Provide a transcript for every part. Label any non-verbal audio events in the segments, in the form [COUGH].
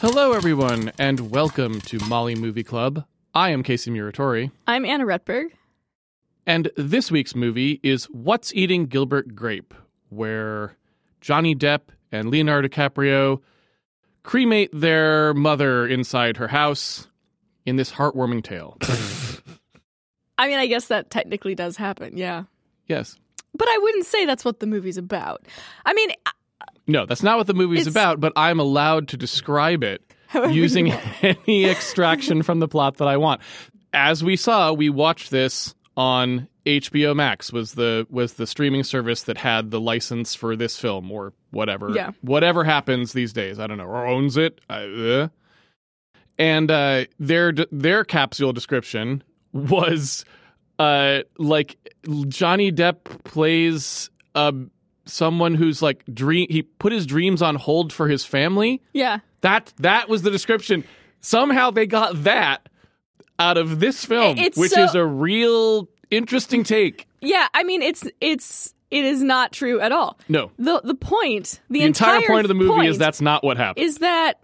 Hello, everyone, and welcome to Molly Movie Club. I am Casey Muratori, I'm Anna Rutberg. and this week's movie is What's Eating Gilbert Grape, where Johnny Depp and Leonardo DiCaprio cremate their mother inside her house in this heartwarming tale. [LAUGHS] I mean, I guess that technically does happen, yeah. yes. But I wouldn't say that's what the movie's about. I mean, No, that's not what the movie's It's- about, but I'm allowed to describe it [LAUGHS] however using [LAUGHS] any extraction from the plot that I want. As we saw, we watched this on HBO Max was the was the streaming service that had the license for this film or whatever. Yeah. Whatever happens these days, I don't know, or owns it. Uh. And uh, their their capsule description was uh, like Johnny Depp plays uh, someone who's like dream. He put his dreams on hold for his family. yeah. That that was the description. Somehow they got that out of this film, It's which so- is a real interesting take. Yeah, I mean, it's it's it is not true at all. No, The the point, the, the entire point of the movie is that's not what happened. is that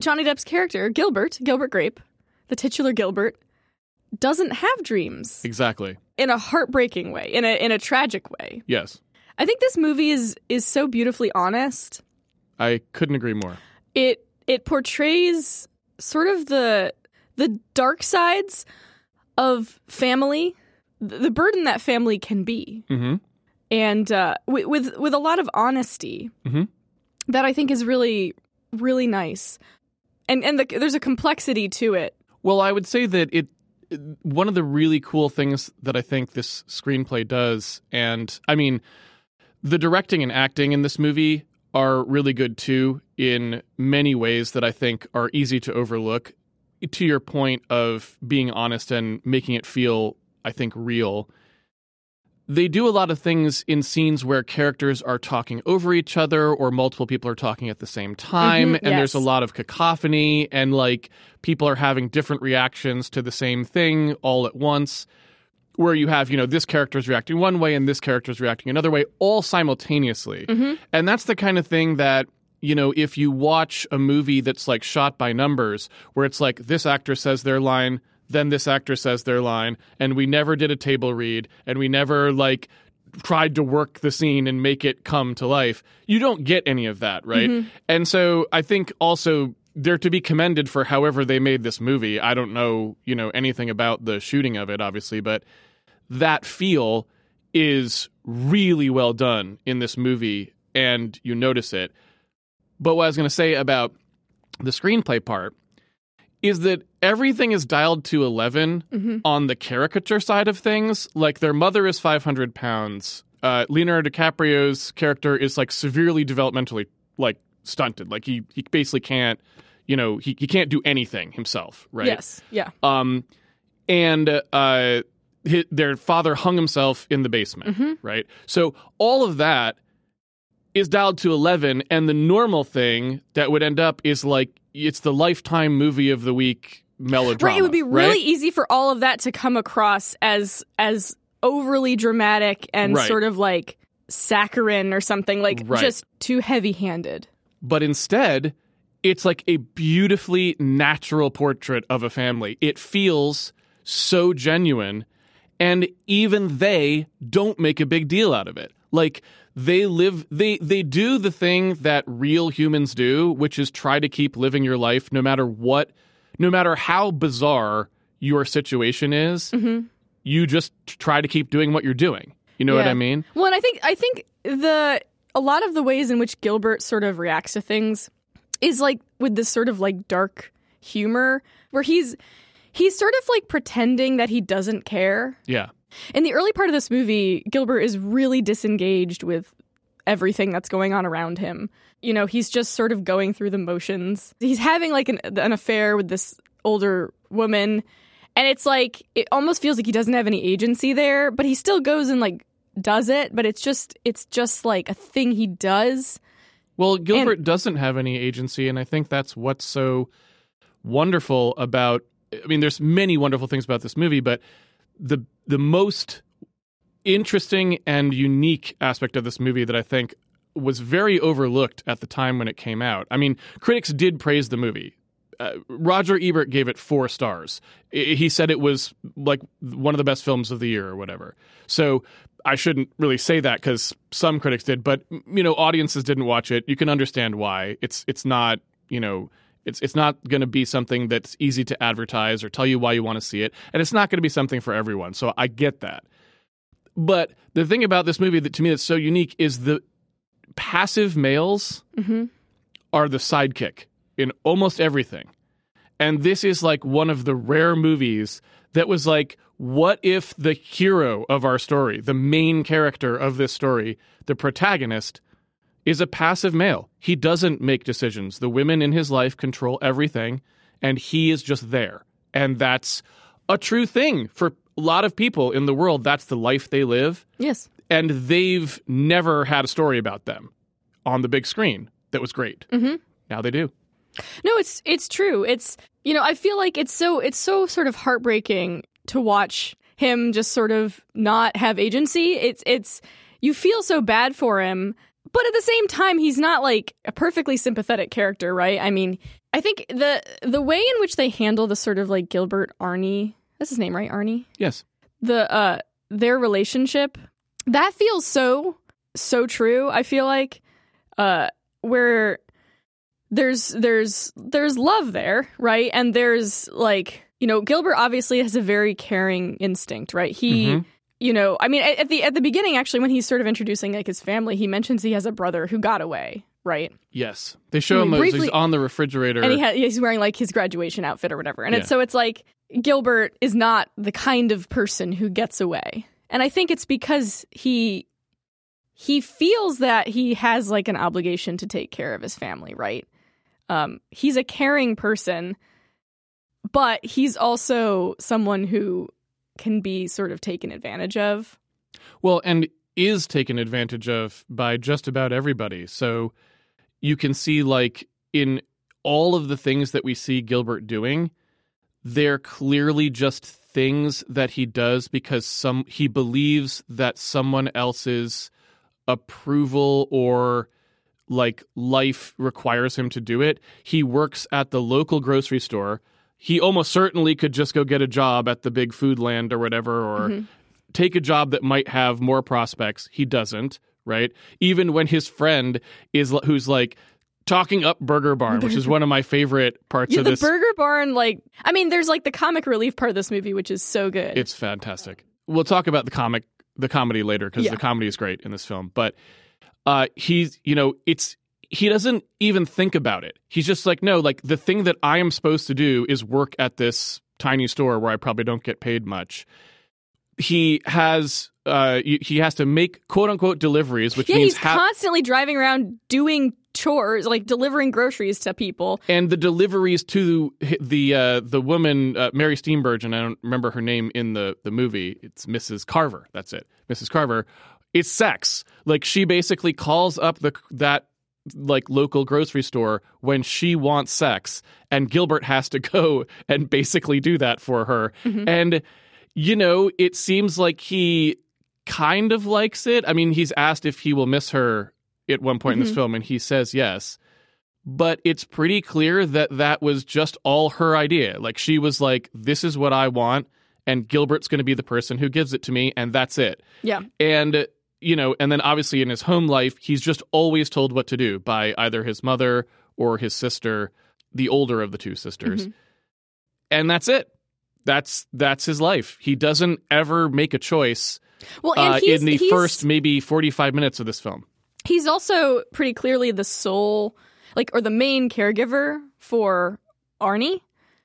Johnny Depp's character, Gilbert, Gilbert Grape, the titular Gilbert, doesn't have dreams exactly. in a heartbreaking way, in a in a tragic way. Yes, I think this movie is is so beautifully honest. I couldn't agree more. it it portrays sort of the the dark sides of family, the burden that family can be, hmm and uh, with, with with a lot of honesty. Mhm. That I think is really really nice, and and the, there's a complexity to it. Well, I would say that it one of the really cool things that I think this screenplay does, and I mean, the directing and acting in this movie are really good too in many ways that I think are easy to overlook. To your point of being honest and making it feel, I think, real. They do a lot of things in scenes where characters are talking over each other or multiple people are talking at the same time Mhm, and there's a lot of cacophony and like people are having different reactions to the same thing all at once where you have you know this character is reacting one way and this character is reacting another way all simultaneously. Mhm. and that's the kind of thing that you know if you watch a movie that's like shot by numbers where it's like this actor says their line then this actor says their line and we never did a table read and we never like tried to work the scene and make it come to life you don't get any of that right? And so i think also they're to be commended for however they made this movie i don't know you know anything about the shooting of it obviously but that feel is really well done in this movie and you notice it but what i was going to say about the screenplay part is that everything is dialed to 11 Mhm. on the caricature side of things. Like their mother is 500 pounds. Uh, Leonardo DiCaprio's character is like severely developmentally like stunted. Like he, he basically can't, you know, he, he can't do anything himself, right? Yes, yeah, Um, and uh, hi their father hung himself in the basement, Mhm. right? So all of that is dialed to 11, and the normal thing that would end up is like it's the lifetime movie of the week melodrama. right. It would be really right? easy for all of that to come across as as overly dramatic and Right. sort of like saccharine or something like Right. just too heavy handed. But instead it's like a beautifully natural portrait of a family. It feels so genuine and even they don't make a big deal out of it. Like they live they they do the thing that real humans do which is try to keep living your life no matter what no matter how bizarre your situation is Mhm. you just try to keep doing what you're doing. You know what i mean? Well, and I think I think the a lot of the ways in which Gilbert sort of reacts to things is like with this sort of like dark humor where he's he's sort of like pretending that he doesn't care. yeah In the early part of this movie, Gilbert is really disengaged with everything that's going on around him. You know, he's just sort of going through the motions. He's having like an, an affair with this older woman, and it's like it almost feels like he doesn't have any agency there, but he still goes and like does it, but it's just it's just like a thing he does. Well, Gilbert doesn't have any agency, and I think that's what's so wonderful about. I mean, there's many wonderful things about this movie, but the the most interesting and unique aspect of this movie that I think was very overlooked at the time when it came out. I mean, critics did praise the movie. Uh, Roger Ebert gave it four stars. I- he said it was like one of the best films of the year or whatever. So I shouldn't really say that because some critics did, but you know, audiences didn't watch it. You can understand why. It's it's not you know it's it's not going to be something that's easy to advertise or tell you why you want to see it, and it's not going to be something for everyone. So I get that. But the thing about this movie that to me that's so unique is the passive males Mhm. are the sidekick in almost everything. And this is like one of the rare movies that was like, what if the hero of our story, the main character of this story, the protagonist, is a passive male? He doesn't make decisions. The women in his life control everything, and he is just there. And that's a true thing for a lot of people in the world. That's the life they live Yes. and they've never had a story about them on the big screen that was great. Mhm. Now they do. No, it's it's true. It's you know, I feel like it's so it's so sort of heartbreaking to watch him just sort of not have agency. It's it's you feel so bad for him, but at the same time he's not like a perfectly sympathetic character, right? I mean, I think the the way in which they handle the sort of like Gilbert Arnie, that's his name, right? Arnie? Yes. the uh their relationship that feels so so true i feel like uh where there's there's there's love there right and there's like you know gilbert obviously has a very caring instinct right he Mhm. you know i mean at the at the beginning actually when he's sort of introducing like his family he mentions he has a brother who got away right Yes. They show I him mean, as he's briefly- on the refrigerator. and he ha- he's wearing like his graduation outfit or whatever. And Yeah. it's, so it's like Gilbert is not the kind of person who gets away. And I think it's because he he feels that he has like an obligation to take care of his family, right? Um, he's a caring person, but he's also someone who can be sort of taken advantage of. well, and is taken advantage of by just about everybody. So you can see, like, in all of the things that we see Gilbert doing, they're clearly just things that he does because some he believes that someone else's approval or like life requires him to do it. He works at the local grocery store. He almost certainly could just go get a job at the big Foodland or whatever or Mhm. take a job that might have more prospects. He doesn't, right? Even when his friend is who's like talking up Burger Barn, which is [LAUGHS] one of my favorite parts Yeah, of the this. Burger Barn, like, I mean, there's like the comic relief part of this movie, which is so good. It's fantastic. We'll talk about the comic, the comedy later because Yeah. the comedy is great in this film. But uh, he's, you know, it's he doesn't even think about it. He's just like, no, like the thing that I am supposed to do is work at this tiny store where I probably don't get paid much. He has, uh, he has to make quote unquote deliveries, which yeah, means he's ha- constantly driving around doing chores, like delivering groceries to people. and the deliveries to the uh, the woman uh, Mary Steenburgen. I don't remember her name in the the movie. It's Mrs. Carver. That's it, Mrs. Carver. It's sex. Like she basically calls up the that like local grocery store when she wants sex, and Gilbert has to [LAUGHS] go and basically do that for her. Mhm. And you know, it seems like he kind of likes it. I mean, he's asked if he will miss her at one point in this Mhm. film, and he says yes but it's pretty clear that that was just all her idea. Like she was like, "This is what I want," and Gilbert's going to be the person who gives it to me, and that's it. Yeah. And you know, and then obviously in his home life, he's just always told what to do by either his mother or his sister, the older of the two sisters, Mhm. and that's it. That's that's his life. He doesn't ever make a choice Well, uh, in the first maybe forty five minutes of this film. he's also pretty clearly the sole, like, or the main caregiver for Arnie,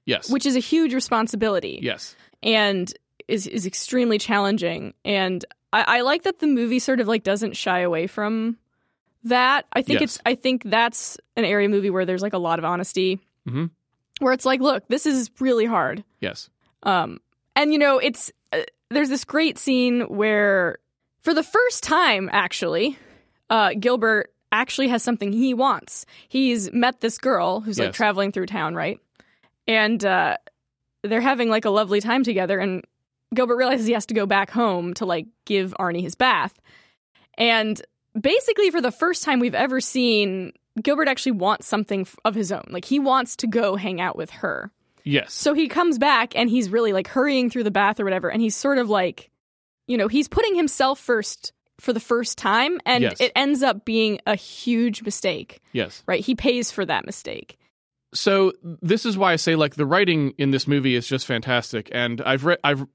Yes. which is a huge responsibility. yes. and is is extremely challenging. And I, I like that the movie sort of like doesn't shy away from that. I think Yes. it's I think that's an area movie where there's like a lot of honesty, Mhm. where it's like, look, this is really hard. Yes. Um, and you know, it's uh, there's this great scene where, for the first time, actually, uh, Gilbert actually has something he wants. He's met this girl who's like traveling through town, right? And uh, they're having like a lovely time together. And Gilbert realizes he has to go back home to like give Arnie his bath. And basically for the first time we've ever seen Gilbert actually wants something of his own. Like he wants to go hang out with her. Yes. So he comes back and he's really like hurrying through the bath or whatever and he's sort of like you know, he's putting himself first for the first time and Yes. it ends up being a huge mistake. yes. Right? He pays for that mistake. so this is why I say like the writing in this movie is just fantastic, and I've read I've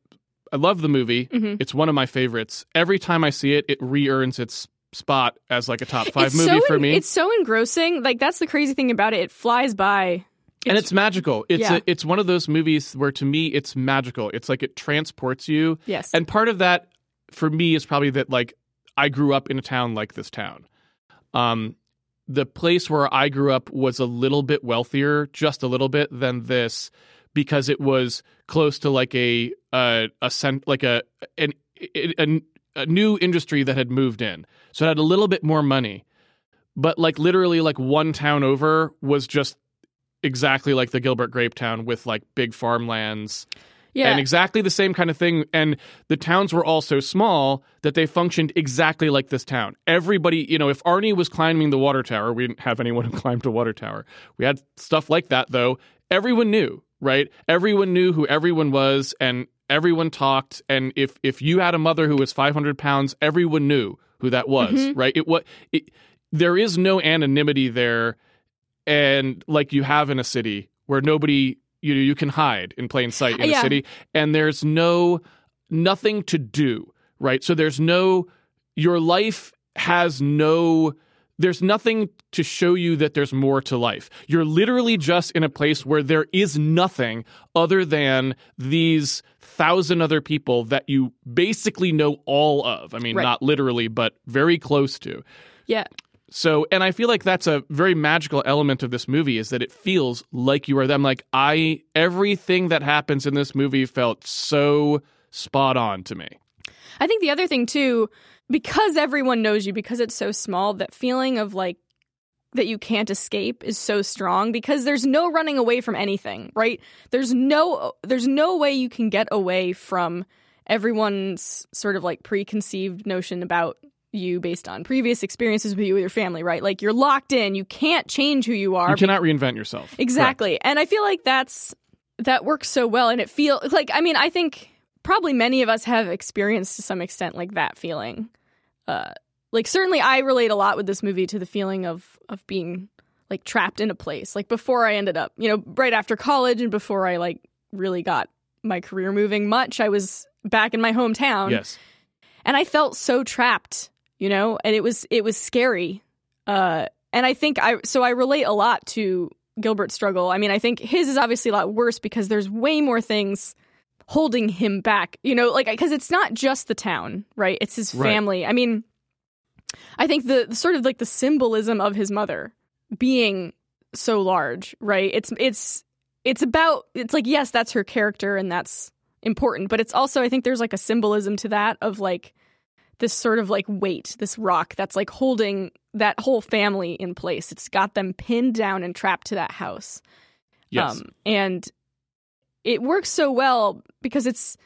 I love the movie. Mhm. It's one of my favorites. Every time I see it, it re-earns its spot as like a top five it's movie so for en- me. It's so engrossing. Like that's the crazy thing about it. It flies by. and it's magical. It's Yeah. a, it's one of those movies where to me it's magical. It's like it transports you, Yes. and part of that for me is probably that like I grew up in a town like this town. Um, the place where I grew up was a little bit wealthier, just a little bit than this, because it was close to like a a, a cent, like a an a, a new industry that had moved in, so it had a little bit more money. But like literally, like one town over was just exactly like the Gilbert Grape town with like big farmlands yeah. and exactly the same kind of thing. And the towns were all so small that they functioned exactly like this town. Everybody, you know, if Arnie was climbing the water tower, we didn't have anyone [LAUGHS] who climbed a water tower. We had stuff like that, though. Everyone knew, right? Everyone knew who everyone was, and everyone talked. And if if you had a mother who was 500 pounds, everyone knew who that was, mm-hmm. right? It what it, there is no anonymity there, and like you have in a city where nobody you know you can hide in plain sight in Yeah. a city and there's no nothing to do right so there's no your life has no there's nothing to show you that there's more to life you're literally just in a place where there is nothing other than these thousand other people that you basically know all of i mean Right. not literally but very close to yeah. so, and I feel like that's a very magical element of this movie is that it feels like you are them. Like I, everything that happens in this movie felt so spot on to me. I think the other thing too, because everyone knows you, because it's so small, that feeling of like that you can't escape is so strong because there's no running away from anything, right? There's no there's no way you can get away from everyone's sort of like preconceived notion about you based on previous experiences with you with your family, right? Like you're locked in, you can't change who you are. You cannot reinvent yourself. Exactly. And I feel like that's that works so well and it feel like I mean, I think probably many of us have experienced to some extent like that feeling. Uh like certainly I relate a lot with this movie to the feeling of of being like trapped in a place. Like before I ended up, you know, right after college and before I like really got my career moving much, I was back in my hometown Yes. and I felt so trapped, you know, and it was it was scary. Uh, and I think I so I relate a lot to Gilbert's struggle. I mean, I think his is obviously a lot worse because there's way more things holding him back, you know, like because it's not just the town, right? It's his Right. family. I mean, I think the, the sort of like the symbolism of his mother being so large, right? It's it's it's about it's like yes, that's her character and that's important, but it's also I think there's like a symbolism to that of like this sort of like weight, this rock that's like holding that whole family in place. It's got them pinned down and trapped to that house. Yes. Um, and it works so well because it's,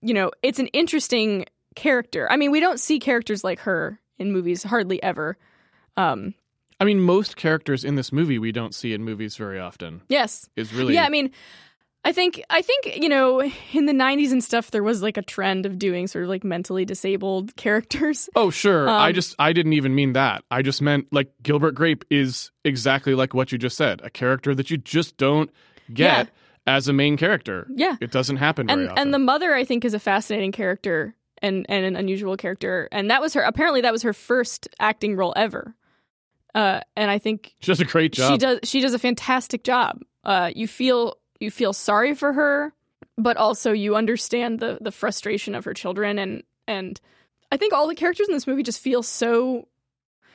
you know, it's an interesting character. I mean, we don't see characters like her in movies hardly ever. Um, I mean, most characters in this movie we don't see in movies very often. yes. Is really Yeah, I mean, I think I think you know in the '90s and stuff there was like a trend of doing sort of like mentally disabled [LAUGHS] characters. Oh, sure. I Um, just I didn't even mean that. I just meant like Gilbert Grape is exactly like what you just said, a character that you just don't get as a main character. Yeah, It doesn't happen very and often. and the mother I think is a fascinating character and and an unusual character, and that was her. Apparently, that was her first acting role ever. Uh, and I think She does a great job. she does she does a fantastic job. Uh, you feel you feel sorry for her, but also you understand the the frustration of her children and and I think all the characters in this movie just feel so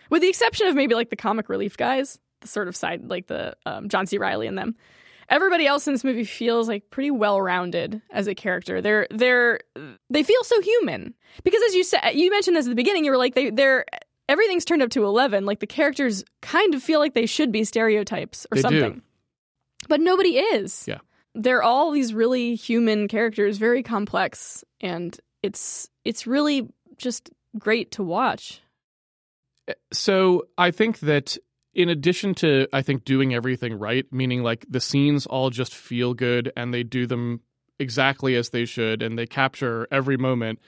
with the exception of maybe like the comic relief guys, the sort of side like the um, John C. Reilly and them. Everybody else in this movie feels like pretty well rounded as a character. They're they're they feel so human because as you said you mentioned this at the beginning you were like they they're everything's turned up to 11 like the characters kind of feel like they should be stereotypes or They do. something but nobody is Yeah. they're all these really human characters very complex and it's it's really just great to watch So I think that in addition to I think doing everything right, meaning like the scenes all just feel good and they do them exactly as they should and they capture every moment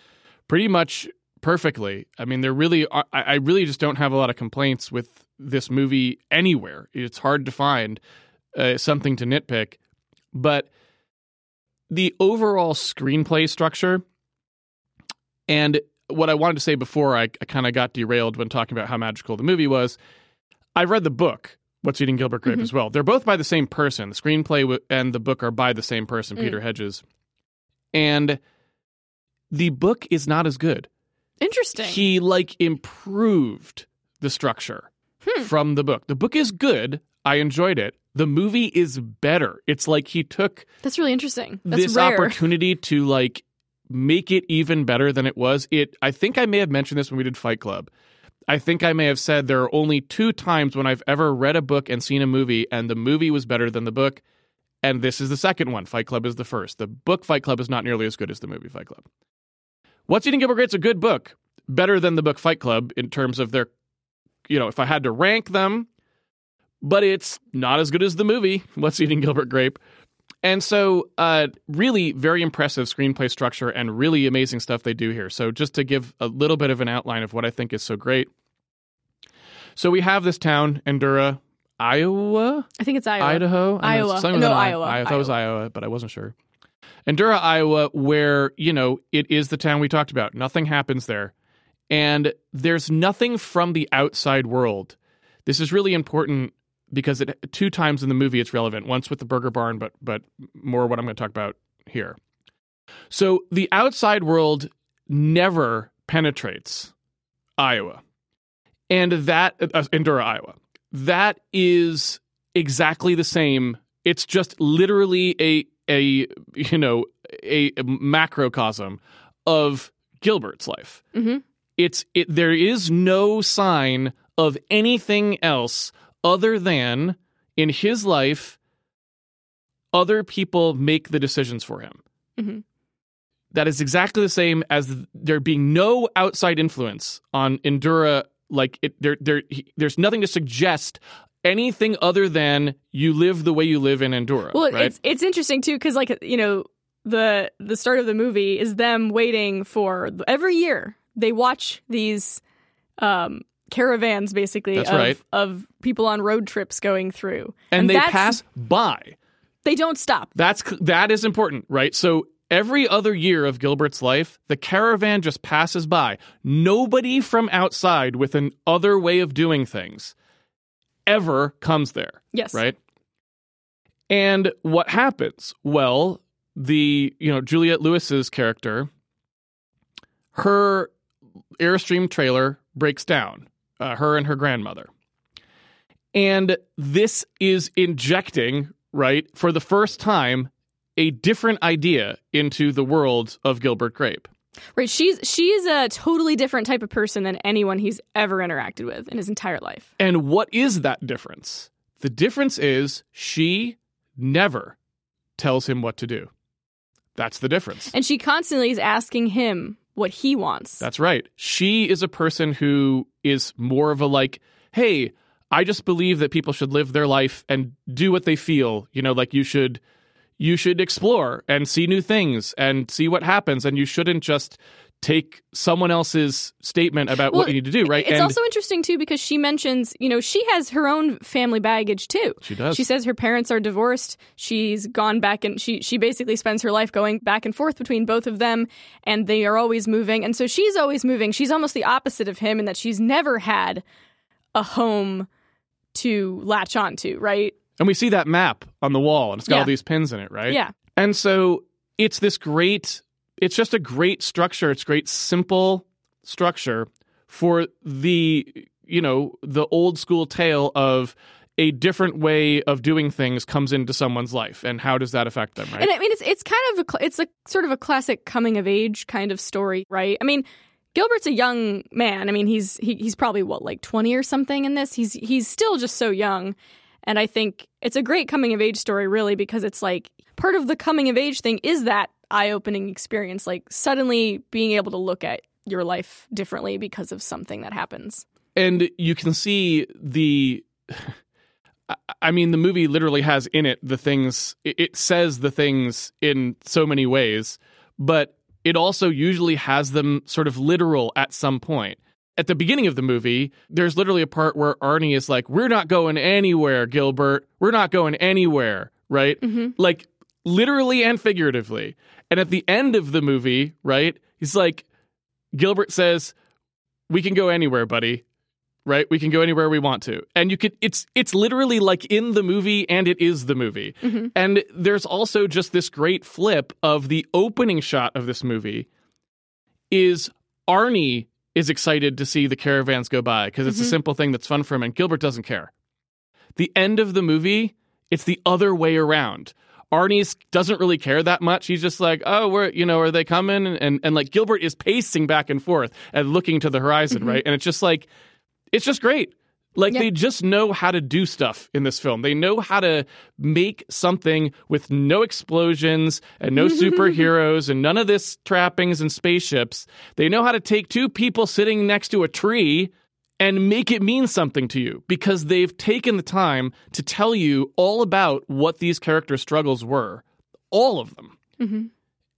pretty much perfectly. I mean, there really I really just don't have a lot of complaints with this movie anywhere. It's hard to find uh, something to nitpick, but the overall screenplay structure and what I wanted to say before I, I kind of got derailed when talking about how magical the movie was. I read the book, What's Eating Gilbert Grape, Mhm. as well. They're both by the same person. The screenplay and the book are by the same person, Mm. Peter Hedges. And the book is not as good. Interesting. He like improved the structure Hmm. from the book. The book is good. I enjoyed it. The movie is better. It's like he took That's really interesting. That's this rare. opportunity to like make it even better than it was. It I think I may have mentioned this when we did Fight Club. I think I may have said there are only two times when I've ever read a book and seen a movie and the movie was better than the book. And this is the second one. Fight Club is the first. The book Fight Club is not nearly as good as the movie Fight Club. What's Eating Gilbert Grape's a good book. Better than the book Fight Club in terms of their you know, if I had to rank them, but it's not as good as the movie, What's Eating Gilbert Grape. And so, uh, really very impressive screenplay structure and really amazing stuff they do here. So, just to give a little bit of an outline of what I think is so great. So, we have this town, Endora, Iowa, I think it's Iowa. Idaho, I know, Iowa. something No, an I. Iowa. I thought it was Iowa, but I wasn't sure. Endora, Iowa, where you know it is the town we talked about. Nothing happens there, and there's nothing from the outside world. This is really important because it two times in the movie it's relevant. Once with the Burger Barn, but but more what I'm going to talk about here. So the outside world never penetrates Iowa, and that uh, Endora, Iowa. That is exactly the same. It's just literally a a you know a, a macrocosm of Gilbert's life. Mhm. It's it. There is no sign of anything else other than in his life, other people make the decisions for him. Mhm. That is exactly the same as there being no outside influence on Endora. Like it, there, there, he, there's nothing to suggest anything other than you live the way you live in Endora. Well, right? it's it's interesting too because like you know the the start of the movie is them waiting for every year they watch these um, caravans basically of, right. of people on road trips going through, and, they pass by. They don't stop. That's that is important, right? So every other year of Gilbert's life, the caravan just passes by. Nobody from outside with an other way of doing things ever comes there, Yes, right? And what happens? Well, the you know Juliette Lewis's character, her airstream trailer breaks down. Uh, her and her grandmother, and this is injecting right for the first time a different idea into the world of Gilbert Grape. Right. She's she's a totally different type of person than anyone he's ever interacted with in his entire life. And what is that difference? The difference is she never tells him what to do. That's the difference. And she constantly is asking him what he wants. That's right. She is a person who is more of a like, hey, I just believe that people should live their life and do what they feel. You know, like you should you should explore and see new things and see what happens and you shouldn't just take someone else's statement about Well, what you need to do, right? It's and also interesting too because she mentions, you know, she has her own family baggage too. she does. She says her parents are divorced. She's gone back and she she basically spends her life going back and forth between both of them and they are always moving. And so she's always moving. She's almost the opposite of him in that she's never had a home to latch onto, right? And we see that map on the wall and it's got Yeah. all these pins in it, right? Yeah. And so it's this great, it's just a great structure. It's great, simple structure for the, you know, the old school tale of a different way of doing things comes into someone's life and how does that affect them, right? And I mean, it's it's kind of a it's a sort of a classic coming of age kind of story, right? I mean, Gilbert's a young man. I mean, he's he, he's probably what like twenty or something in this. He's he's still just so young, and I think it's a great coming of age story, really, because it's like part of the coming of age thing is that eye opening experience, like suddenly being able to look at your life differently because of something that happens. and you can see the I mean, the movie literally has in it the things, it says the things in so many ways, but it also usually has them sort of literal at some point. At the beginning of the movie, there's literally a part where Arnie is like, We're not going anywhere, Gilbert. We're not going anywhere, right? Mm-hmm. Like, literally and figuratively. And at the end of the movie, right, he's like, Gilbert says, We can go anywhere, buddy right? We can go anywhere we want to. And you could it's it's literally like in the movie and it is the movie. Mm-hmm. And there's also just this great flip of the opening shot of this movie is Arnie is excited to see the caravans go by because it's a Mhm. simple thing that's fun for him and Gilbert doesn't care. The end of the movie, it's the other way around. Arnie's doesn't really care that much. He's just like, oh, we're, you know, are they coming? And, and, and like Gilbert is pacing back and forth and looking to the horizon, Mhm. right? And it's just like, it's just great. Like Yeah. they just know how to do stuff in this film. They know how to make something with no explosions and no [LAUGHS] superheroes and none of this trappings and spaceships. They know how to take two people sitting next to a tree and make it mean something to you because they've taken the time to tell you all about what these character struggles were, all of them, hmm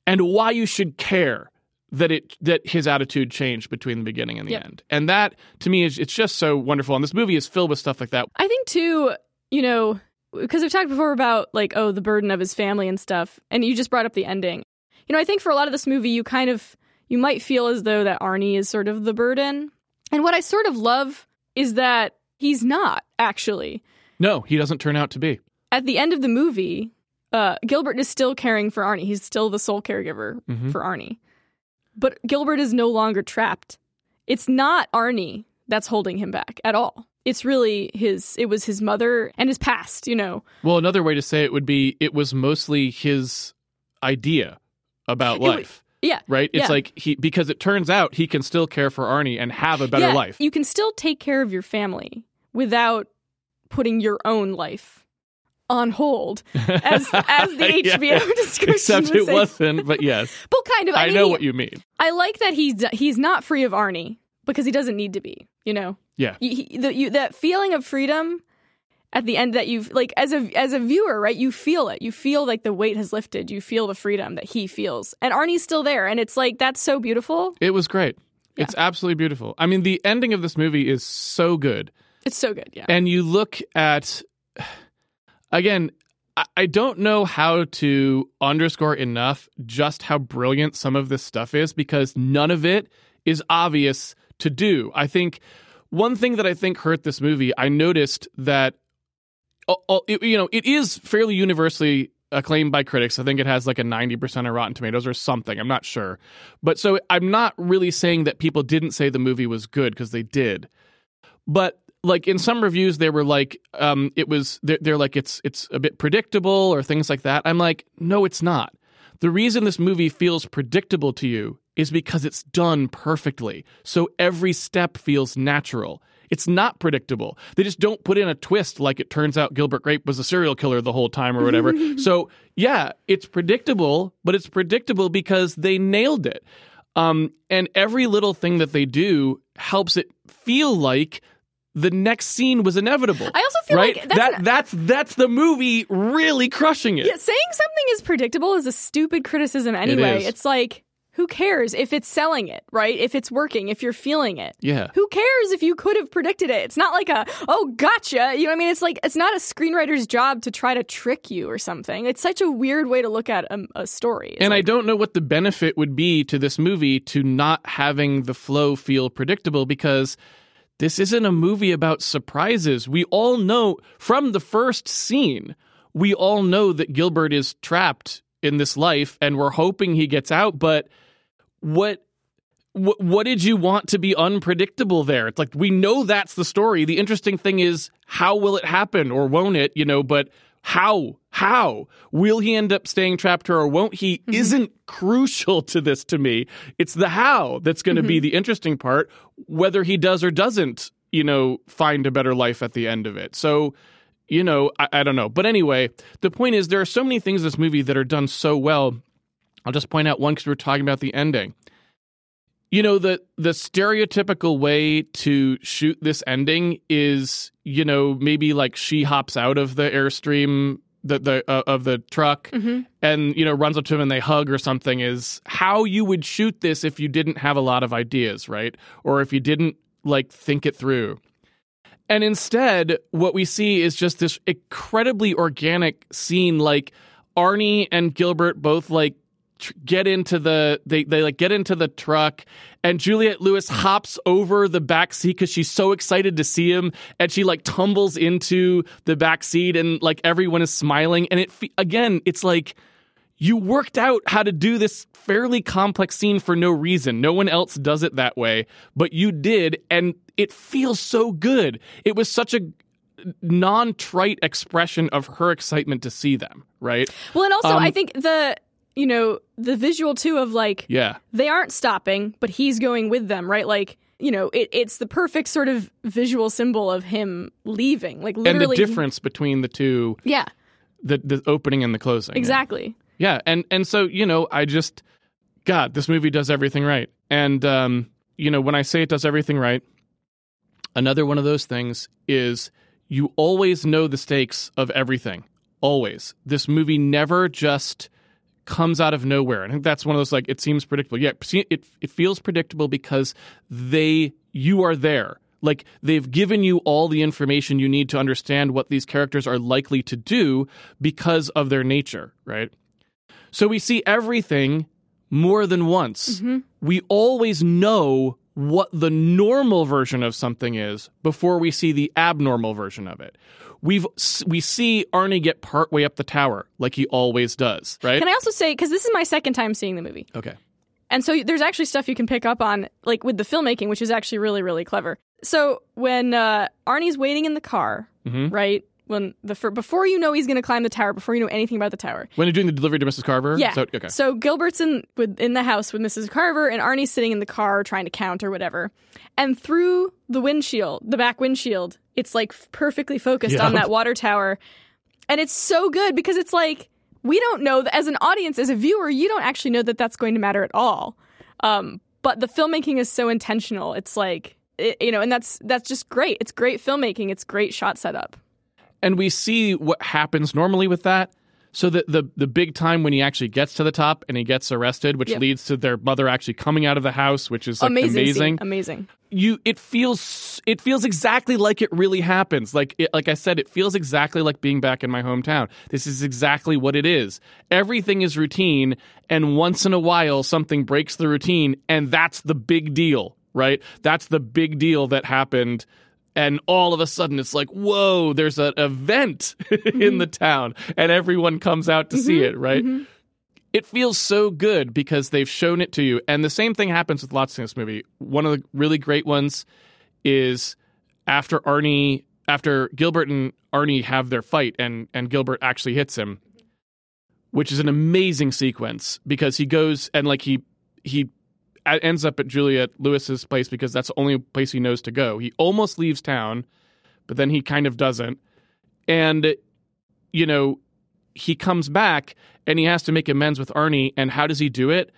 and why you should care that it that his attitude changed between the beginning and the Yep. end. And that to me is it's just so wonderful. And this movie is filled with stuff like that. I think too, you know, because we've talked before about like, oh, the burden of his family and stuff, and you just brought up the ending. You know, I think for a lot of this movie, you kind of you might feel as though that Arnie is sort of the burden, and what I sort of love is that he's not actually. No, he doesn't turn out to be. At the end of the movie, uh, Gilbert is still caring for Arnie. He's still the sole caregiver Mhm. for Arnie, but Gilbert is no longer trapped. It's not Arnie that's holding him back at all. It's really his. It was his mother and his past. You know. Well, another way to say it would be it was mostly his idea about It life. Yeah. Right? It's Yeah. like he because it turns out he can still care for Arnie and have a better yeah, life. You can still take care of your family without putting your own life on hold, as as the [LAUGHS] Yeah. HBO [LAUGHS] description Except would it say. wasn't, but yes. [LAUGHS] But kind of. I, I mean, know what you mean. I like that he's he's not free of Arnie because he doesn't need to be. You know. Yeah. You, he, the, you, that feeling of freedom at the end that you've like as a as a viewer, right? You feel it. You feel like the weight has lifted. You feel the freedom that he feels, and Arnie's still there, and it's like that's so beautiful. It was great. It's absolutely beautiful. I mean, the ending of this movie is so good. It's so good. Yeah. And you look at, again, I- don't know how to underscore enough just how brilliant some of this stuff is because none of it is obvious to do. I think one thing that I think hurt this movie, I noticed that, uh, it- you know, it is fairly universally acclaimed by critics. I think it has like a 90% of Rotten Tomatoes or something. I'm not sure. But so I'm not really saying that people didn't say the movie was good because they did. But like in some reviews they were like um it was they're, they're like it's it's a bit predictable or things like that. I'm like no it's not. The reason this movie feels predictable to you is because it's done perfectly. So every step feels natural. It's not predictable. They just don't put in a twist like it turns out gilbert grape was a serial killer the whole time or whatever. [LAUGHS] So yeah it's predictable but it's predictable because they nailed it. Um, and every little thing that they do helps it feel like the next scene was inevitable. I also feel right? like that's that an- that's that's the movie really crushing it. Yeah, saying something is predictable is a stupid criticism anyway. is. It's like, who cares if it's selling it, right? If it's working, if you're feeling it. Yeah. Who cares if you could have predicted it? It's not like a, oh, gotcha. You know what I mean? It's like, it's not a screenwriter's job to try to trick you or something. It's such a weird way to look at a, a story. It's And I don't know what the benefit would be to this movie to not having the flow feel predictable because this isn't a movie about surprises. We all know from the first scene, we all know that Gilbert is trapped in this life and we're hoping he gets out, but what what, what did you want to be unpredictable there? It's like we know that's the story. The interesting thing is how will it happen or won't it, you know, but how how will he end up staying trapped here or won't he mm-hmm. isn't crucial to this to me. It's the how that's going to be mm-hmm. the interesting part whether he does or doesn't, you know, find a better life at the end of it. So you know, I, I don't know. But anyway, the point is there are so many things in this movie that are done so well. I'll just point out one because we're talking about the ending you know the the stereotypical way to shoot this ending is you know maybe like she hops out of the airstream the the uh, of the truck Mhm. and you know runs up to him and they hug or something is how you would shoot this if you didn't have a lot of ideas right or if you didn't like think it through and instead what we see is just this incredibly organic scene like arnie and gilbert both like tr- get into the they they like get into the truck and Juliette Lewis hops over the back seat cuz she's so excited to see him and she like tumbles into the back seat and like everyone is smiling and it fe- again it's like you worked out how to do this fairly complex scene for no reason. No one else does it that way, but you did and it feels so good. It was such a non-trite expression of her excitement to see them, right? Well, and also Um, I think the you know the visual too of like Yeah. they aren't stopping, but he's going with them, right? Like you know, it, it's the perfect sort of visual symbol of him leaving. Like literally. And the difference between the two yeah, the the opening and the closing. exactly. Yeah, and and so you know, I just God, this movie does everything right. And um, you know, when I say it does everything right, another one of those things is you always know the stakes of everything. Always. This movie never just comes out of nowhere. I think that's one of those like it seems predictable. Yeah, it it feels predictable because they you are there. Like they've given you all the information you need to understand what these characters are likely to do because of their nature, right? So we see everything more than once. Mm-hmm. We always know what the normal version of something is before we see the abnormal version of it. We've we see Arnie get partway up the tower like he always does, right? Can I also say because this is my second time seeing the movie, okay. and so there's actually stuff you can pick up on, like with the filmmaking, which is actually really really clever. So when uh, Arnie's waiting in the car, Mhm. right when the fir- before you know he's going to climb the tower, before you know anything about the tower, When you're doing the delivery to Mrs. Carver? Yeah. So, okay. So Gilbert's in with in the house with Mrs. Carver, and Arnie's sitting in the car trying to count or whatever. And through the windshield, the back windshield, it's like perfectly focused on that water tower, and it's so good because it's like we don't know that as an audience, as a viewer, you don't actually know that that's going to matter at all. Um, but the filmmaking is so intentional. It's like it, you know, and that's that's just great. It's great filmmaking. It's great shot setup. And we see what happens normally with that. So the the the big time when he actually gets to the top and he gets arrested, which Yep. leads to their mother actually coming out of the house, which is like amazing, amazing. amazing. you it feels it feels exactly like it really happens like it, like i said it feels exactly like being back in my hometown this is exactly what it is everything is routine and once in a while something breaks the routine and that's the big deal right that's the big deal that happened and all of a sudden it's like whoa there's an event [LAUGHS] in the mm-hmm. town and everyone comes out to see mm-hmm. it right mm-hmm. it feels so good because they've shown it to you. And the same thing happens with lots in this movie. One of the really great ones is after Arnie, after Gilbert and Arnie have their fight, and and Gilbert actually hits him, which is an amazing sequence because he goes and like he he ends up at Juliette Lewis's place because that's the only place he knows to go. He almost leaves town, but then he kind of doesn't, and you know he comes back and he has to make amends with Arnie. And how does he do it?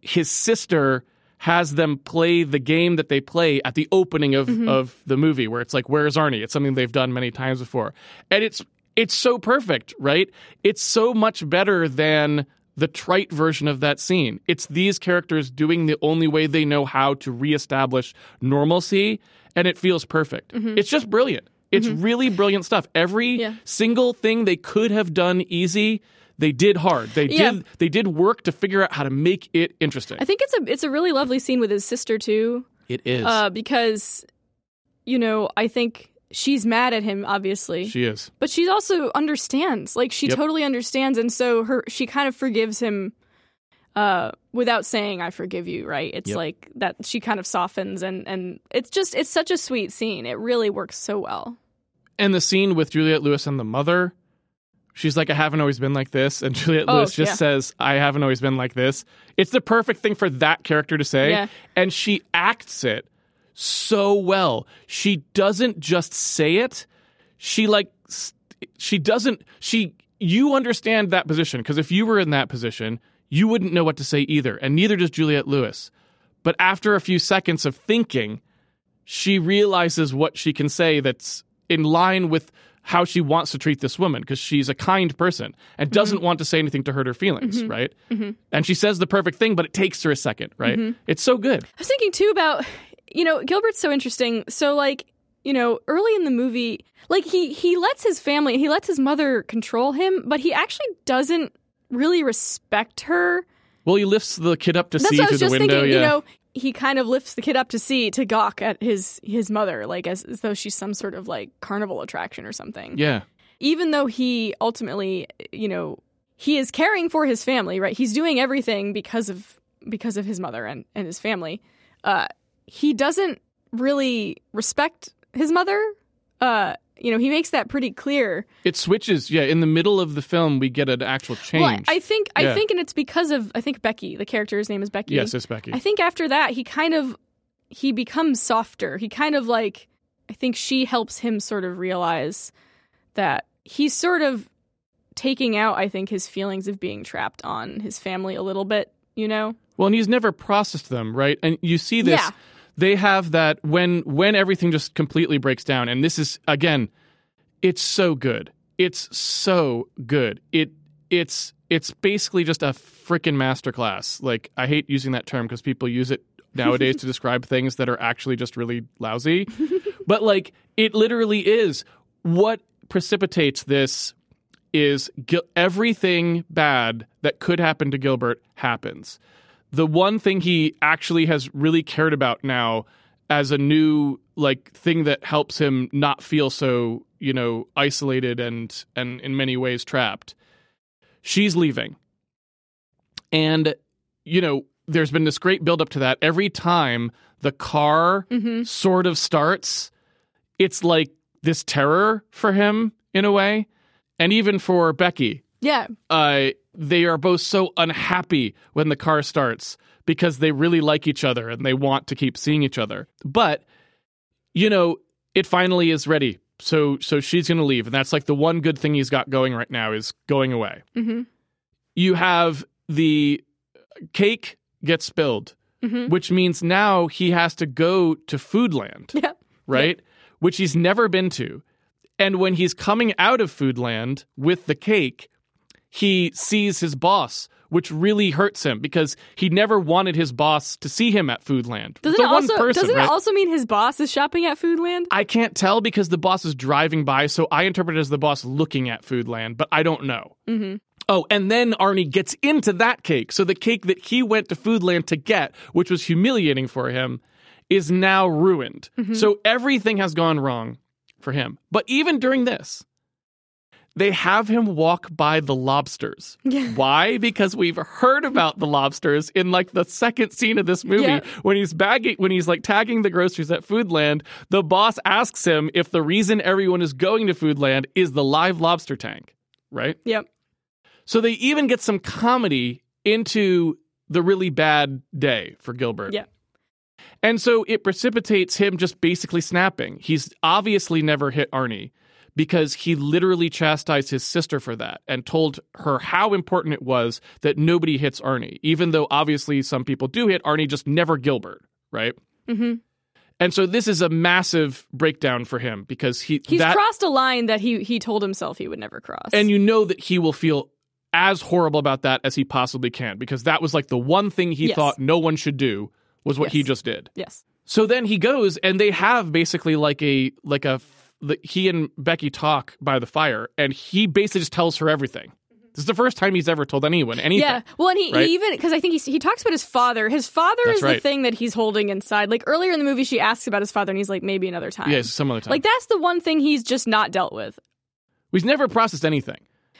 His sister has them play the game that they play at the opening of, mm-hmm. of the movie, where it's like, "Where's Arnie?" It's something they've done many times before, and it's it's so perfect, right? It's so much better than the trite version of that scene. It's these characters doing the only way they know how to reestablish normalcy, and it feels perfect. It's just brilliant. It's really brilliant stuff. Every Yeah. single thing they could have done easy, they did hard. They Yeah. did they did work to figure out how to make it interesting. I think it's a it's a really lovely scene with his sister too. it is. uh, because you know I think she's mad at him obviously, she is. but she also understands. Like she Yep. totally understands, and so her she kind of forgives him uh, without saying "I forgive you." Right? It's Yep. like that. She kind of softens, and and it's just it's such a sweet scene. It really works so well. And the scene with Juliette Lewis and the mother, she's like, I haven't always been like this. And Juliette Oh, Lewis just yeah. says, I haven't always been like this. It's the perfect thing for that character to say. Yeah. And she acts it so well. She doesn't just say it. She like she doesn't she you understand that position because if you were in that position, you wouldn't know what to say either, and neither does Juliette Lewis. But after a few seconds of thinking, she realizes what she can say that's in line with how she wants to treat this woman because she's a kind person and mm-hmm. doesn't want to say anything to hurt her feelings, mm-hmm. right? Mm-hmm. And she says the perfect thing, but it takes her a second, right? It's so good. I was thinking too about, you know, Gilbert's so interesting. So like, you know, early in the movie, like he he lets his family, he lets his mother control him, but he actually doesn't really respect her. Well, he lifts the kid up to That's see through was the just window. thinking. yeah. You know, he kind of lifts the kid up to see to gawk at his his mother, like as, as though she's some sort of like carnival attraction or something. yeah. Even though he ultimately, you know, he is caring for his family, right? He's doing everything because of because of his mother and, and his family. Uh, he doesn't really respect his mother. Uh, you know, he makes that pretty clear. It switches. Yeah. In the middle of the film, we get an actual change. Well, I think I Yeah. think, and it's because of I think Becky, the character's name is Becky. yes, it's Becky. I think after that he kind of he becomes softer. He kind of like I think she helps him sort of realize that he's sort of taking out I think his feelings of being trapped on his family a little bit, you know? Well, and he's never processed them, right? And you see this. Yeah. They have that when when everything just completely breaks down, and this is again, it's so good. It's so good. It it's it's basically just a freaking masterclass. Like I hate using that term because people use it [LAUGHS] nowadays to describe things that are actually just really lousy. [LAUGHS] but like it literally is what precipitates this is Gil- everything bad that could happen to Gilbert happens. The one thing he actually has really cared about now as a new like thing that helps him not feel so, you know, isolated and and in many ways trapped. She's leaving. And you know, there's been this great build up to that. Every time the car Mhm. sort of starts, it's like this terror for him in a way. And even for Becky, Yeah. uh, they are both so unhappy when the car starts because they really like each other and they want to keep seeing each other. But you know, it finally is ready. So so she's going to leave, and that's like the one good thing he's got going right now is going away. Mhm. You have the cake gets spilled, Mhm. which means now he has to go to Foodland [LAUGHS] Yeah. right? Which he's never been to. And when he's coming out of Foodland with the cake, he sees his boss, which really hurts him because he never wanted his boss to see him at Foodland. Doesn't it also person, doesn't right? it also mean his boss is shopping at Foodland? I can't tell because the boss is driving by, so I interpret it as the boss looking at Foodland, but I don't know. Mm-hmm. Oh, and then Arnie gets into that cake. So the cake that he went to Foodland to get, which was humiliating for him, is now ruined. So everything has gone wrong for him. But even during this, they have him walk by the lobsters. Yeah. Why? Because we've heard about the lobsters in like the second scene of this movie when he's bagging when he's like tagging the groceries at Foodland, the boss asks him if the reason everyone is going to Foodland is the live lobster tank, right? Yep. So they even get some comedy into the really bad day for Gilbert. Yeah. And so it precipitates him just basically snapping. He's obviously never hit Arnie because he literally chastised his sister for that and told her how important it was that nobody hits Arnie, even though obviously some people do hit Arnie, just never Gilbert, right? hmm And so this is a massive breakdown for him because he He's that crossed a line that he he told himself he would never cross. and you know that he will feel as horrible about that as he possibly can because that was like the one thing he Yes. thought no one should do was what he just did. yes. So then he goes and they have basically like a like a the, he and Becky talk by the fire and he basically just tells her everything. This is the first time he's ever told anyone anything. Yeah. Well, and he, right? he even because I think he he talks about his father. His father That's is the thing that he's holding inside. Like earlier in the movie, she asks about his father, and he's like, maybe another time. Yeah, some other time. Like that's the one thing he's just not dealt with. He's never processed anything.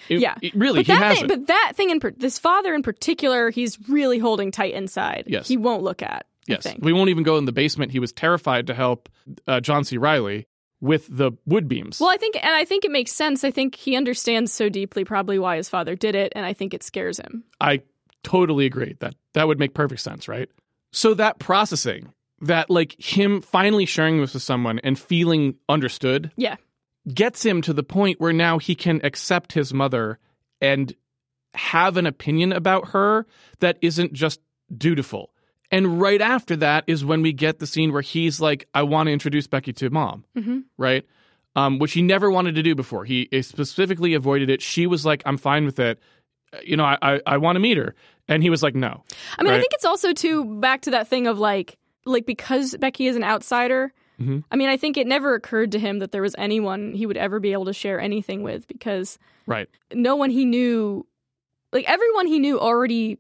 It- Yeah. it- really, But he hasn't. thing, but that thing in this father in particular, he's really holding tight inside. Yes. He won't look at. Yes, we won't even go in the basement. He was terrified to help uh, John C. Reilly with the wood beams. Well, I think, and I think it makes sense. I think he understands so deeply probably why his father did it, and I think it scares him. I totally agree. That that would make perfect sense, right? So that processing, that like him finally sharing this with someone and feeling understood, Yeah. gets him to the point where now he can accept his mother and have an opinion about her that isn't just dutiful. And right after that is when we get the scene where he's like, I want to introduce Becky to mom, hmm right? Um, which he never wanted to do before. He specifically avoided it. She was like, I'm fine with it. You know, I, I, I want to meet her. And he was like, no. I mean, I think it's also too back to that thing of like, like because Becky is an outsider. Mhm. I mean, I think it never occurred to him that there was anyone he would ever be able to share anything with because Right. no one he knew, like everyone he knew already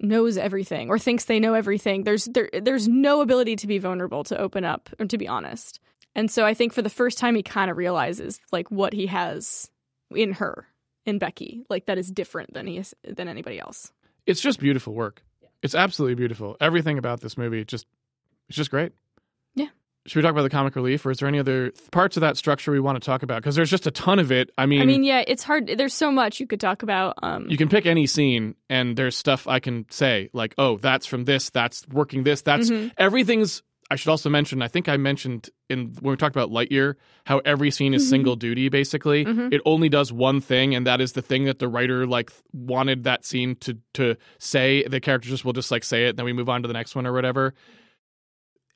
knows everything or thinks they know everything. There's there there's no ability to be vulnerable, to open up, or to be honest. And so I think for the first time he kind of realizes like what he has in her, in Becky, like that is different than he is than anybody else. It's just beautiful work. It's absolutely beautiful. Everything about this movie just it's just great. Should we talk about the comic relief, or is there any other parts of that structure we want to talk about? Because there's just a ton of it. I mean, I mean, yeah, it's hard. There's so much you could talk about. Um, you can pick any scene, and there's stuff I can say like, "Oh, that's from this. That's working this. That's Mhm. everything's." I should also mention. I think I mentioned in when we talked about Lightyear how every scene is Mhm. single duty. Basically, Mhm. it only does one thing, and that is the thing that the writer like wanted that scene to to say. The character just will just like say it, and then we move on to the next one or whatever.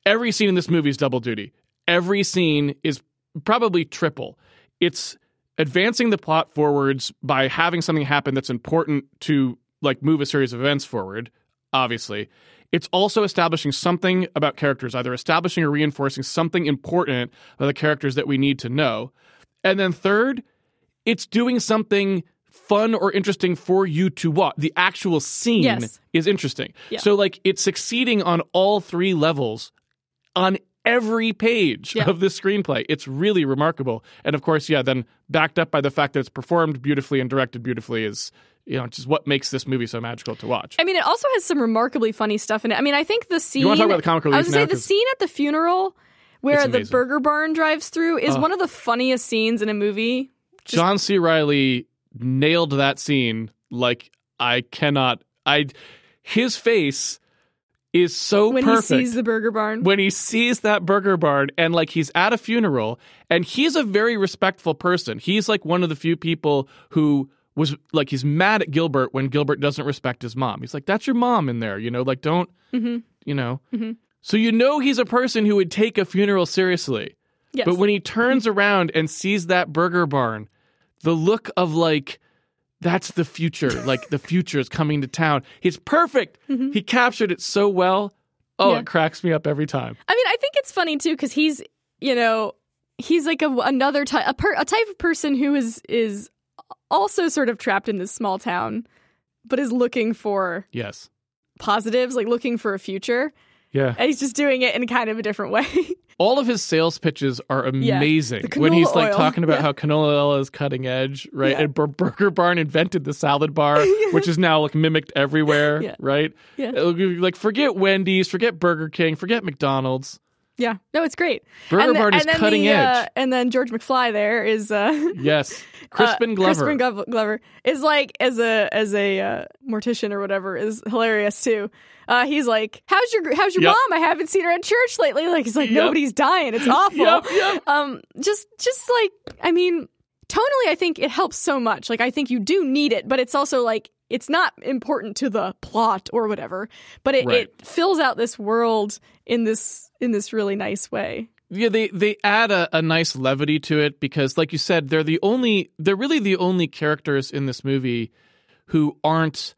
Every scene in this movie is double duty. Every scene is probably triple. It's advancing the plot forwards by having something happen that's important to like move a series of events forward obviously it's also establishing something about characters either establishing or reinforcing something important about the characters that we need to know and then third it's doing something fun or interesting for you to watch the actual scene Yes. is interesting Yeah. so like it's succeeding on all three levels on every page Yeah. of this screenplay. It's really remarkable. And of course, yeah, then backed up by the fact that it's performed beautifully and directed beautifully is, you know, just what makes this movie so magical to watch. I mean, it also has some remarkably funny stuff in it. I mean, I think the scene. You wanna talk about the comic relief? I was gonna say the scene at the funeral where the burger barn drives through is Ugh. one of the funniest scenes in a movie. John C. Reilly nailed that scene like I cannot I his face is so when perfect. he sees the burger barn. when he sees that burger barn and like he's at a funeral and he's a very respectful person. He's like one of the few people who was like he's mad at Gilbert when Gilbert doesn't respect his mom. He's like that's your mom in there, you know, like don't, Mhm. you know. Mhm. So you know he's a person who would take a funeral seriously. yes. But when he turns around and sees that burger barn, the look of like that's the future, like the future is coming to town. He's perfect. He captured it so well. Oh, Mm-hmm. Yeah. it cracks me up every time. I mean, I think it's funny too because he's, you know, he's like a, another type, a, per, a type of person who is is also sort of trapped in this small town, but is looking for Yes. positives, like looking for a future. Yeah. And he's just doing it in kind of a different way. [LAUGHS] All of his sales pitches are amazing. The when he's like oil. talking about Yeah. how canola oil is cutting edge, right? Yeah. And Bur- Burger Barn invented the salad bar, [LAUGHS] which is now like mimicked everywhere, Yeah. right? Yeah. Like forget Wendy's, forget Burger King, forget McDonald's. Yeah, no, it's great. Burger and the- is cutting the, edge. Uh, and then George McFly there is uh, [LAUGHS] yes. Crispin uh, Glover. Crispin Glover is like as a as a uh, mortician or whatever is hilarious too. Uh, he's like, "How's your How's your Yep. mom? I haven't seen her at church lately." Like he's like, Yep. "Nobody's dying. It's [LAUGHS] awful." Yep, yep. Um, just just like I mean, tonally, I think it helps so much. Like I think you do need it, but it's also like it's not important to the plot or whatever. But it, Right. it fills out this world in this in this really nice way. Yeah, they they add a, a nice levity to it because, like you said, they're the only they're really the only characters in this movie who aren't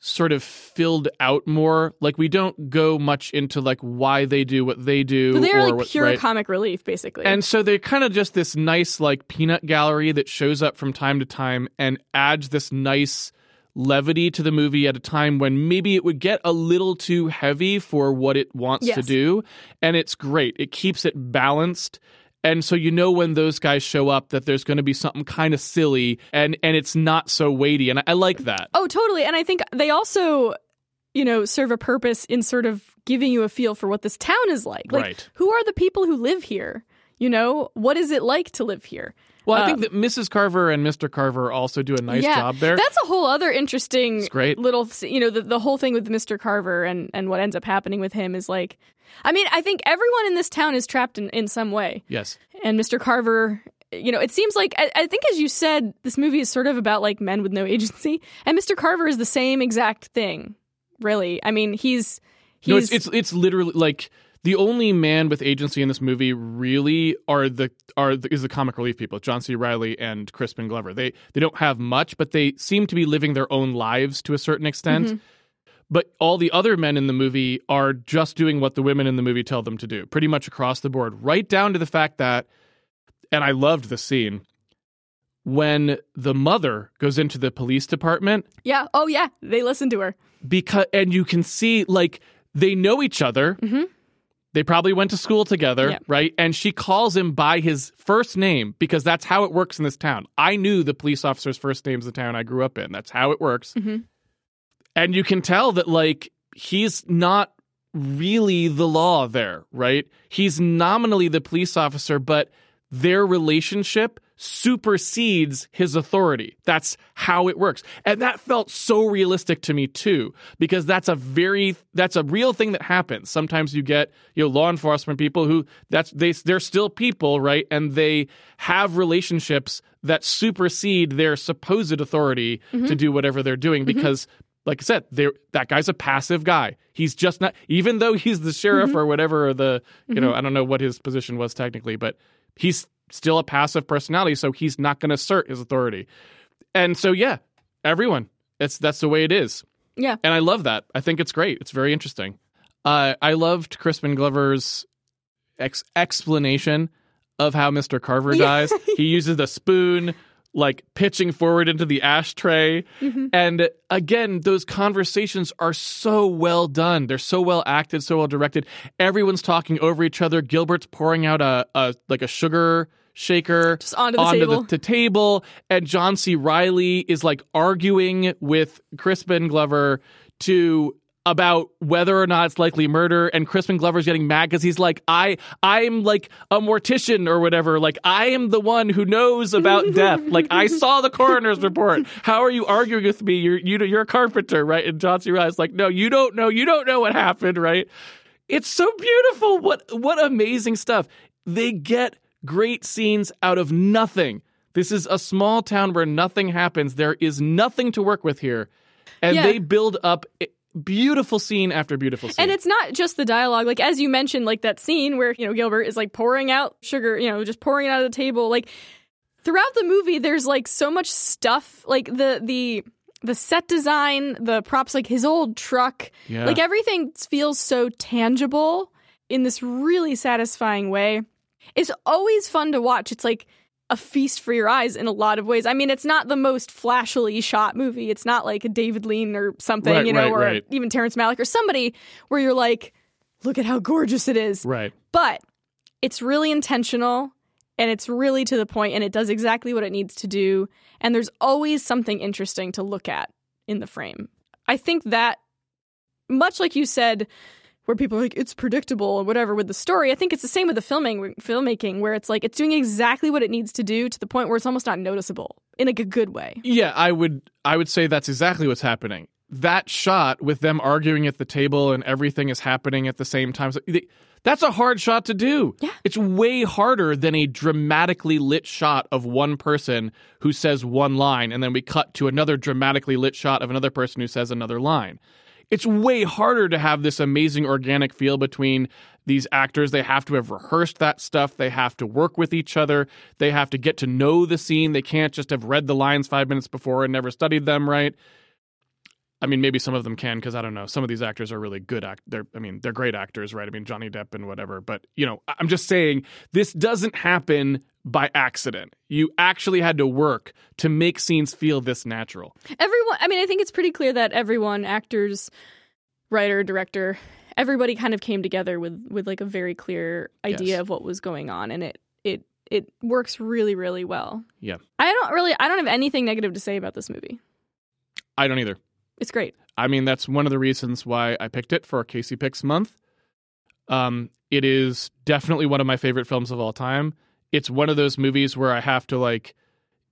sort of filled out more. Like we don't go much into like why they do what they do. So they're or like what, pure right? comic relief, basically. And so they're kind of just this nice like peanut gallery that shows up from time to time and adds this nice levity to the movie at a time when maybe it would get a little too heavy for what it wants to do. And it's great. It keeps it balanced. And so you know when those guys show up that there's going to be something kind of silly and and it's not so weighty and I, I like that. Oh, totally. And I think they also, you know, serve a purpose in sort of giving you a feel for what this town is like. Like, Right. who are the people who live here? You know, what is it like to live here? Well, I Uh, think that Mrs. Carver and Mr. Carver also do a nice yeah, job there. That's a whole other interesting It's great. little, you know, the, the whole thing with Mr. Carver and, and what ends up happening with him is like, I mean, I think everyone in this town is trapped in, in some way. yes. And Mr. Carver, you know, it seems like, I, I think as you said, this movie is sort of about like men with no [LAUGHS] agency. And Mr. Carver is the same exact thing, really. I mean, he's, no, it's He's- it's it's literally like the only man with agency in this movie really are the are the, is the comic relief people, John C. Reilly and Crispin Glover. They they don't have much, but they seem to be living their own lives to a certain extent. But all the other men in the movie are just doing what the women in the movie tell them to do, pretty much across the board, right down to the fact that, and I loved the scene when the mother goes into the police department Yeah. Oh yeah. They listen to her. because and you can see like they know each other. Mhm. They probably went to school together, Yeah. right? And she calls him by his first name because that's how it works in this town. I knew the police officer's first name's the town I grew up in. That's how it works. Mhm. And you can tell that like he's not really the law there, right? He's nominally the police officer, but their relationship supersedes his authority. That's how it works. And that felt so realistic to me too because that's a very that's a real thing that happens. Sometimes you get, you know, law enforcement people who that's they they're still people, right? And they have relationships that supersede their supposed authority mm-hmm. to do whatever they're doing mm-hmm. because like I said, there that guy's a passive guy. He's just not even though he's the sheriff mm-hmm. or whatever or the you know, I don't know what his position was technically, but he's still a passive personality, so he's not going to assert his authority. And so yeah, everyone, it's that's the way it is. Yeah. And I love that. I think it's great. It's very interesting. Uh, I loved Crispin Glover's ex- explanation of how Mr. Carver dies. [LAUGHS] he uses the spoon, like pitching forward into the ashtray. And again, those conversations are so well done. They're so well acted, so well directed. Everyone's talking over each other. Gilbert's pouring out a, a like a sugar shaker Just onto the table. the table, and John C. Reilly is like arguing with Crispin Glover to about whether or not it's likely murder. And Crispin Glover's getting mad because he's like I I'm like a mortician or whatever. Like I am the one who knows about [LAUGHS] death. Like I saw the coroner's report. How are you arguing with me? You're you, you're a carpenter right? And John C. Riley's like no you don't know. You don't know what happened right? It's so beautiful. What what amazing stuff. They get great scenes out of nothing this is a small town where nothing happens there is nothing to work with here and Yeah. they build up beautiful scene after beautiful scene And it's not just the dialogue. Like as you mentioned, like that scene where you know Gilbert is like pouring out sugar, you know, just pouring it out of the table. Like throughout the movie, there's like so much stuff. Like the the the set design, the props, like his old truck, Yeah. like everything feels so tangible in this really satisfying way. It's always fun to watch. It's like a feast for your eyes in a lot of ways. I mean, it's not the most flashily shot movie. It's not like a David Lean or something, Right, you know, right, or right. even Terrence Malick or somebody where you're like, look at how gorgeous it is. right But it's really intentional and it's really to the point and it does exactly what it needs to do. And there's always something interesting to look at in the frame. I think that, much like you said, where people are like, it's predictable and whatever with the story, I think it's the same with the filming, filmmaking, where it's like it's doing exactly what it needs to do to the point where it's almost not noticeable in like a good way. Yeah, I would I would say that's exactly what's happening. That shot with them arguing at the table and everything is happening at the same time. so they- That's a hard shot to do. Yeah. It's way harder than a dramatically lit shot of one person who says one line and then we cut to another dramatically lit shot of another person who says another line. It's way harder to have this amazing organic feel between these actors. They have to have rehearsed that stuff. They have to work with each other. They have to get to know the scene. They can't just have read the lines five minutes before and never studied them right. I mean, maybe some of them can because I don't know. Some of these actors are really good act. They're, I mean, they're great actors, right? I mean, Johnny Depp and whatever. But you know, I'm just saying this doesn't happen by accident. You actually had to work to make scenes feel this natural. Everyone, I mean, I think it's pretty clear that everyone, actors, writer, director, everybody kind of came together with with like a very clear idea Yes. of what was going on, and it it it works really really well. Yeah. I don't really, I don't have anything negative to say about this movie. I don't either. It's great. I mean, that's one of the reasons why I picked it for Casey Picks Month. Um, it is definitely one of my favorite films of all time. It's one of those movies where I have to like,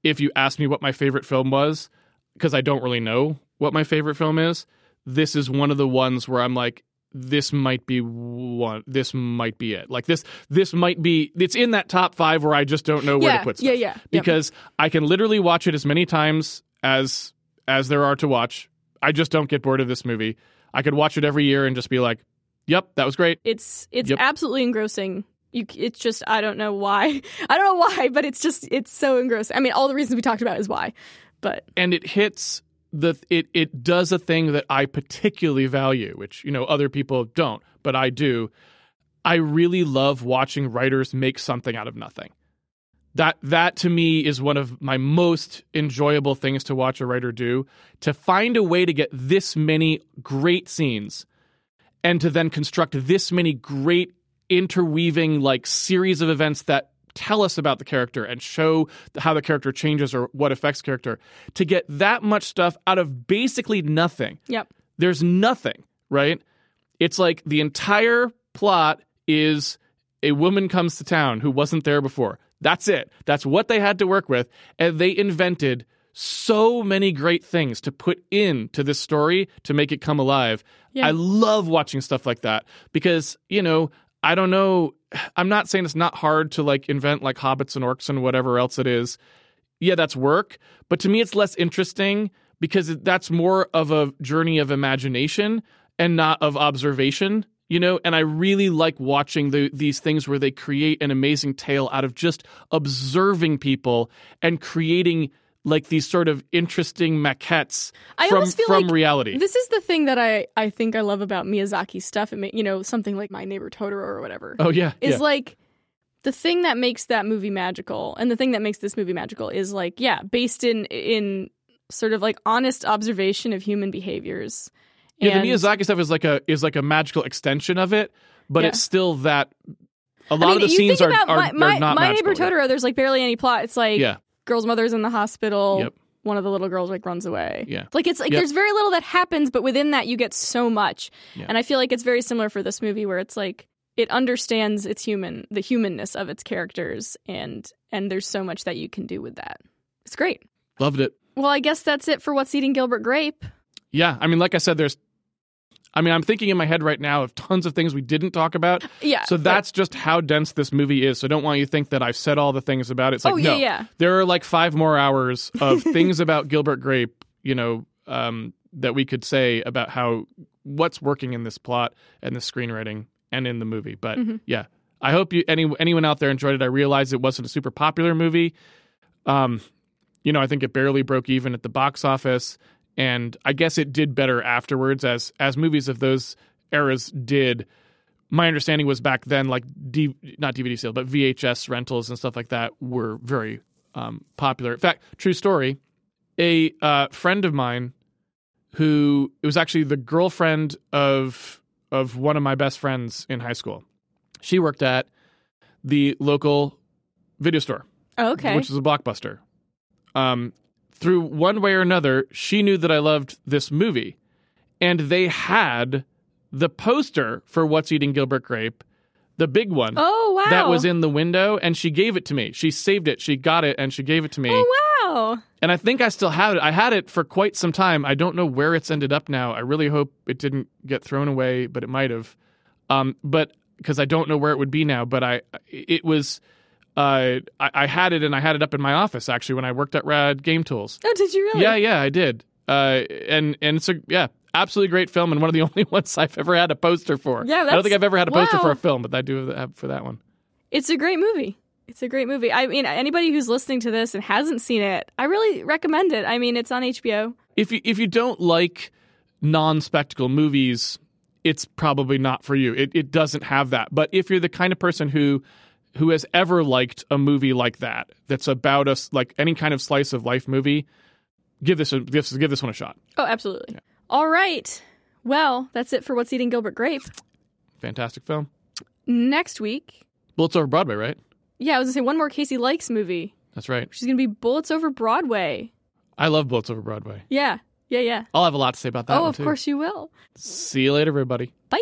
if you ask me what my favorite film was, because I don't really know what my favorite film is, this is one of the ones where I'm like, this might be one. This might be it. Like this. This might be. It's in that top five where I just don't know where yeah, to put. yeah, Stuff yeah, yeah. because I can literally watch it as many times as as there are to watch. I just don't get bored of this movie. I could watch it every year and just be like, Yep, that was great. It's it's Yep. absolutely engrossing. You, it's just I don't know why. [LAUGHS] I don't know why, but it's just it's so engrossing. I mean, all the reasons we talked about is why, but and it hits the it it does a thing that I particularly value, which you know other people don't, but I do. I really love watching writers make something out of nothing. That that to me is one of my most enjoyable things to watch a writer do. To find a way to get this many great scenes, and to then construct this many great interweaving like series of events that tell us about the character and show how the character changes or what affects character. To get that much stuff out of basically nothing yep. there's nothing right? It's like the entire plot is a woman comes to town who wasn't there before. That's it. That's what they had to work with. And they invented so many great things to put into this story to make it come alive. Yeah. i love watching stuff like that because you know i don't know i'm not saying it's not hard to like invent like hobbits and orcs and whatever else it is yeah, that's work. But to me, it's less interesting because that's more of a journey of imagination and not of observation. You know, and I really like watching the, these things where they create an amazing tale out of just observing people and creating like these sort of interesting maquettes I from from like reality. This is the thing that I I think I love about Miyazaki stuff. It ma- you know something like My Neighbor Totoro or whatever oh yeah, is yeah. like the thing that makes that movie magical, and the thing that makes this movie magical is like yeah, based in in sort of like honest observation of human behaviors. yeah, And- the Miyazaki stuff is like a is like a magical extension of it, but Yeah. it's still that. A lot I mean, of the you scenes think are, about are, my, are not my magical. neighbor Totoro. There's like barely any plot. It's like Yeah, girl's mother's in the hospital. Yep. One of the little girls like runs away. Yeah. like it's like Yep. there's very little that happens, but within that you get so much. Yeah. And I feel like it's very similar for this movie, where it's like it understands its human, the humanness of its characters, and and there's so much that you can do with that. It's great. loved it. Well, I guess that's it for what's eating Gilbert Grape. Yeah, I mean, like I said, there's. I mean, I'm thinking in my head right now of tons of things we didn't talk about. [LAUGHS] Yeah. So that's just how dense this movie is. So don't want you to think that I've said all the things about it. It's like, Oh, yeah, no, yeah. there are like five more hours of [LAUGHS] things about Gilbert Grape, you know, um, that we could say about how what's working in this plot and the screenwriting and in the movie. But Mm-hmm. yeah, I hope you any anyone out there enjoyed it. I realize it wasn't a super popular movie. Um, you know, I think it barely broke even at the box office, and I guess it did better afterwards as as movies of those eras did. My understanding was back then, like D, not DVD sales, but VHS rentals and stuff like that were very um, popular. In fact, true story, a uh, friend of mine who it was actually the girlfriend of of one of my best friends in high school. She worked at the local video store Oh, okay. which is a blockbuster. Um, through one way or another, she knew that I loved this movie, and they had the poster for What's Eating Gilbert Grape, the big one oh wow. that was in the window, and she gave it to me. She saved it, she got it, and she gave it to me. Oh wow. And I think I still have it. I had it for quite some time. I don't know where it's ended up now. I really hope it didn't get thrown away, but it might have. Um, but because I don't know where it would be now, but I it was. Uh, I, I had it and I had it up in my office actually when I worked at Rad Game Tools. Oh, did you really? Yeah, yeah, I did. Uh, and and it's a yeah, absolutely great film and one of the [LAUGHS] only ones I've ever had a poster for. Yeah, I don't think I've ever had a poster wow. for a film, but I do have for that one. It's a great movie. It's a great movie. I mean, anybody who's listening to this and hasn't seen it, I really recommend it. I mean, it's on HBO. if you if you don't like non-spectacle movies, it's probably not for you. It it doesn't have that. But if you're the kind of person who who has ever liked a movie like that, that's about us like any kind of slice of life movie, give this a, give, this- give this one a shot. Oh, absolutely. All right. Well, that's it for What's Eating Gilbert Grape. Fantastic film. Next week, Bullets over Broadway, right? yeah, I was to say one more Casey Likes movie. That's right. She's going to be Bullets Over Broadway. I love Bullets over Broadway. Yeah. Yeah, yeah. I'll have a lot to say about that oh, of too. course you will. See you later, everybody. Bye.